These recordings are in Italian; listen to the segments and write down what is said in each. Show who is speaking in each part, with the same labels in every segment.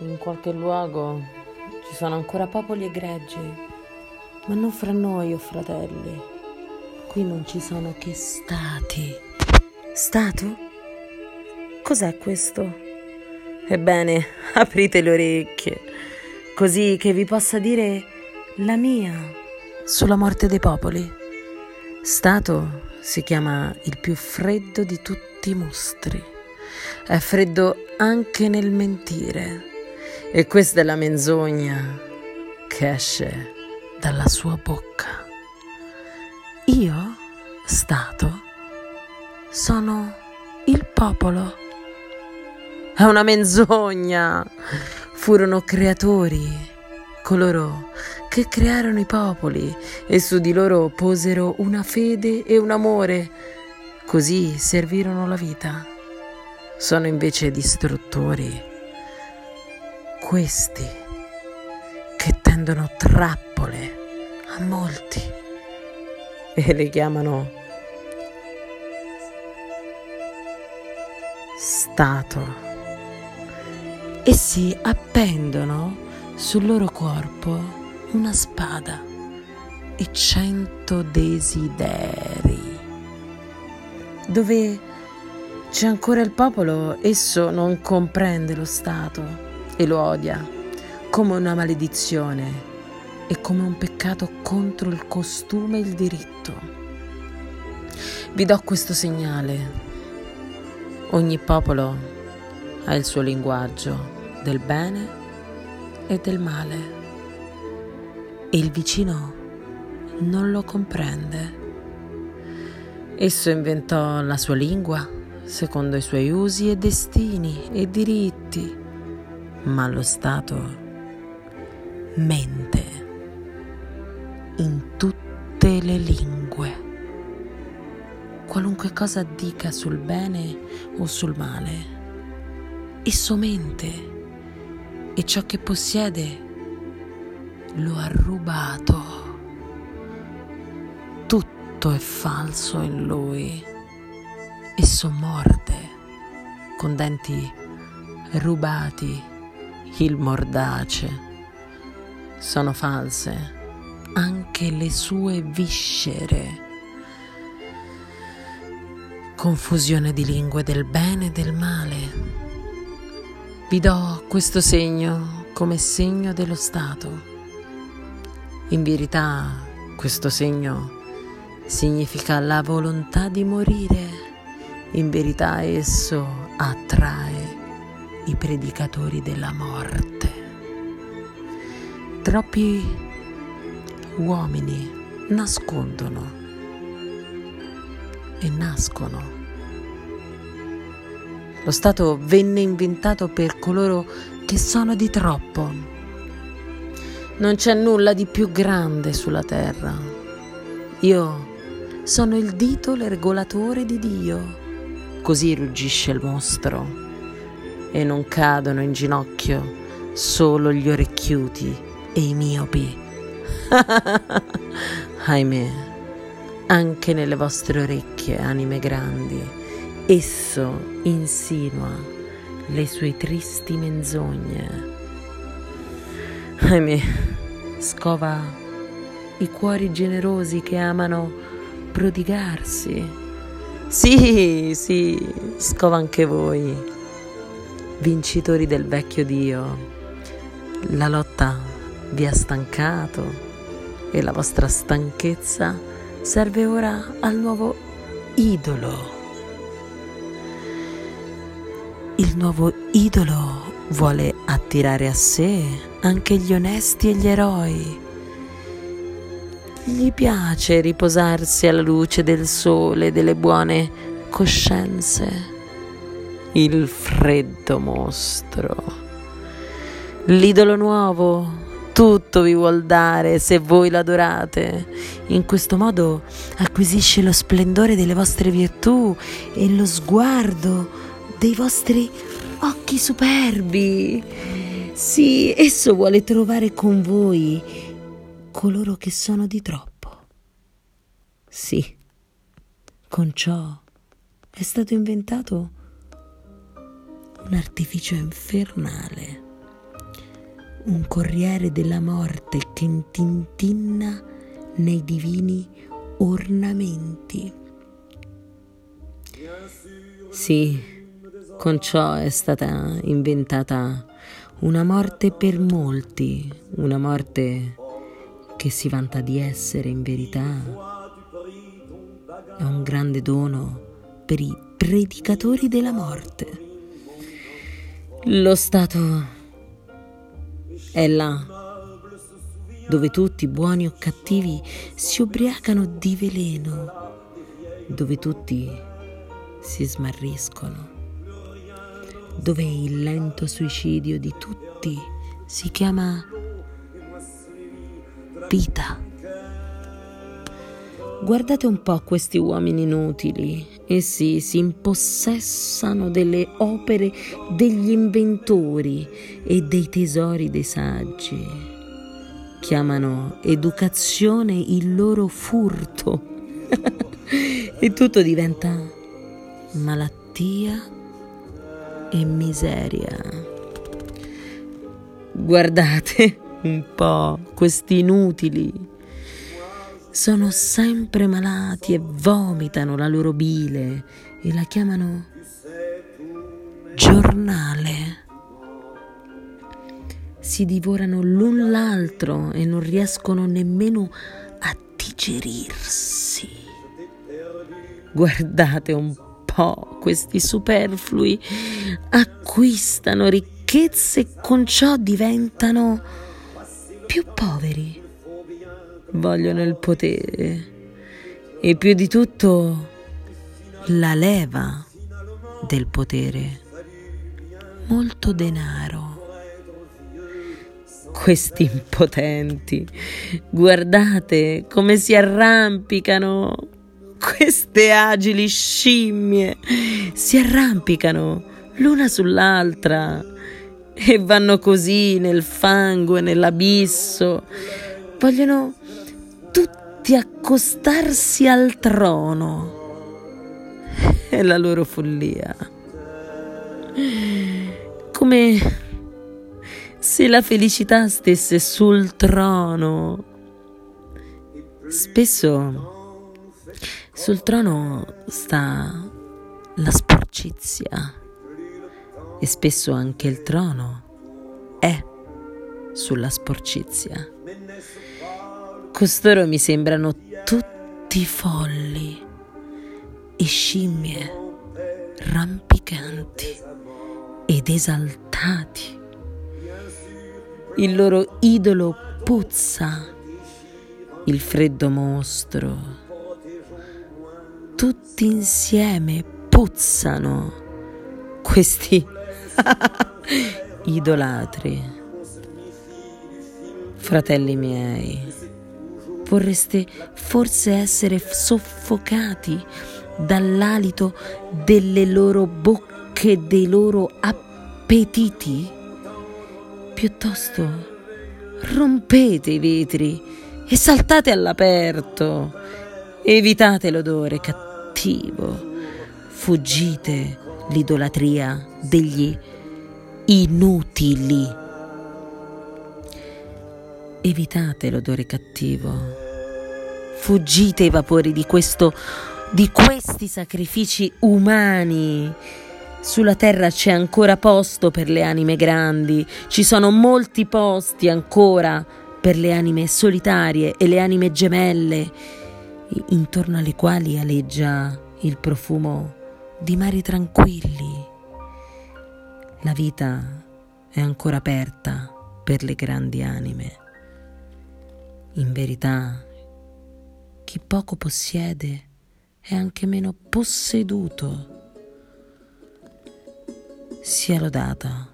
Speaker 1: in qualche luogo ci sono ancora popoli e greggi, ma non fra noi o fratelli. Qui non ci sono che stati. Stato? Cos'è questo? Ebbene, aprite le orecchie, così che vi possa dire la mia sulla morte dei popoli. Stato si chiama il più freddo di tutti i mostri. È freddo anche nel mentire. E questa è la menzogna che esce dalla sua bocca. Io, Stato, sono il popolo. È una menzogna. Furono creatori coloro che crearono i popoli e su di loro posero una fede e un amore, così servirono la vita. Sono invece distruttori questi che tendono trappole a molti e le chiamano Stato. Essi appendono sul loro corpo una spada e cento desideri. Dove c'è ancora il popolo, esso non comprende lo Stato e lo odia come una maledizione e come un peccato contro il costume e il diritto. Vi do questo segnale. Ogni popolo ha il suo linguaggio del bene e del male e il vicino non lo comprende. Esso inventò la sua lingua secondo i suoi usi e destini e diritti, ma lo Stato mente in tutte le lingue. Qualunque cosa dica sul bene o sul male, esso mente e ciò che possiede lo ha rubato. Tutto è falso in lui. Esso morde con denti rubati il mordace. Sono false anche le sue viscere. Confusione di lingue del bene e del male. Vi do questo segno come segno dello Stato in verità questo segno significa la volontà di morire. In verità esso attrae i predicatori della morte. Troppi uomini nascondono e nascono. Lo Stato venne inventato per coloro che sono di troppo non c'è nulla di più grande sulla terra. Io sono il dito regolatore di Dio. Così ruggisce il mostro. E non cadono in ginocchio solo gli orecchiuti e i miopi. Ahimè, anche nelle vostre orecchie, anime grandi, esso insinua le sue tristi menzogne. Ahimè scova i cuori generosi che amano prodigarsi. Sì, sì, scova anche voi, vincitori del vecchio Dio. La lotta vi ha stancato e la vostra stanchezza serve ora al nuovo idolo. Il nuovo idolo vuole attirare a sé anche gli onesti e gli eroi. Gli piace riposarsi alla luce del sole e delle buone coscienze. Il freddo mostro. L'idolo nuovo tutto vi vuol dare se voi l'adorate. In questo modo acquisisce lo splendore delle vostre virtù e lo sguardo dei vostri occhi superbi. Sì, esso vuole trovare con voi coloro che sono di troppo. Sì, con ciò è stato inventato un artificio infernale un corriere della morte che tintinna nei divini ornamenti. Sì, con ciò è stata inventata una morte per molti, una morte che si vanta di essere in verità. È un grande dono per i predicatori della morte. Lo Stato è là dove tutti, buoni o cattivi, si ubriacano di veleno, dove tutti si smarriscono, dove il lento suicidio di tutti si chiama vita. Guardate un po' questi uomini inutili. Essi si impossessano delle opere degli inventori e dei tesori dei saggi. Chiamano educazione il loro furto. e tutto diventa malattia e miseria. Guardate un po' questi inutili sono sempre malati e vomitano la loro bile e la chiamano giornale. Si divorano l'un l'altro e non riescono nemmeno a digerirsi. Guardate un po' questi superflui acquistano ricchezze e con ciò diventano più poveri vogliono il potere e più di tutto la leva del potere, molto denaro. Questi impotenti, guardate come si arrampicano, queste agili scimmie si arrampicano l'una sull'altra e vanno così nel fango e nell'abisso. Vogliono tutti accostarsi al trono. È la loro follia. Come se la felicità stesse sul trono. Spesso sul trono sta la sporcizia e spesso anche il trono è sulla sporcizia. Costoro mi sembrano tutti folli e scimmie rampicanti ed esaltati. Il loro idolo puzza, il freddo mostro. Tutti insieme puzzano questi idolatri. Fratelli miei, vorreste forse essere soffocati dall'alito delle loro bocche dei loro appetiti? Piuttosto rompete i vetri e saltate all'aperto. Evitate l'odore cattivo. Fuggite l'idolatria degli inutili. Evitate l'odore cattivo. Fuggite i vapori di questo di questi sacrifici umani. Sulla terra c'è ancora posto per le anime grandi, ci sono molti posti ancora per le anime solitarie e le anime gemelle, intorno alle quali aleggia il profumo di mari tranquilli. La vita è ancora aperta per le grandi anime. In verità, chi poco possiede è anche meno posseduto. Sia lodata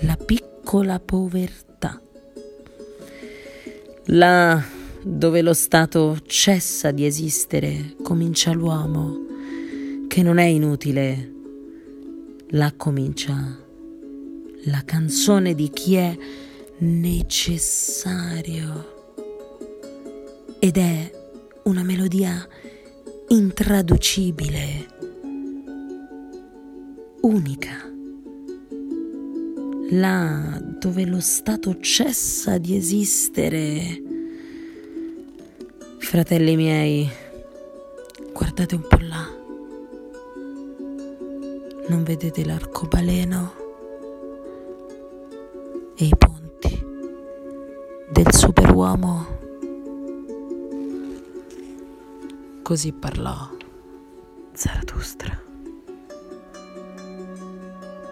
Speaker 1: la piccola povertà. Là dove lo Stato cessa di esistere, comincia l'uomo, che non è inutile. Là comincia la canzone di chi è necessario ed è una melodia intraducibile, unica, là dove lo Stato cessa di esistere. Fratelli miei, guardate un po' là. Non vedete l'arcobaleno del superuomo? Così parlò Zarathustra.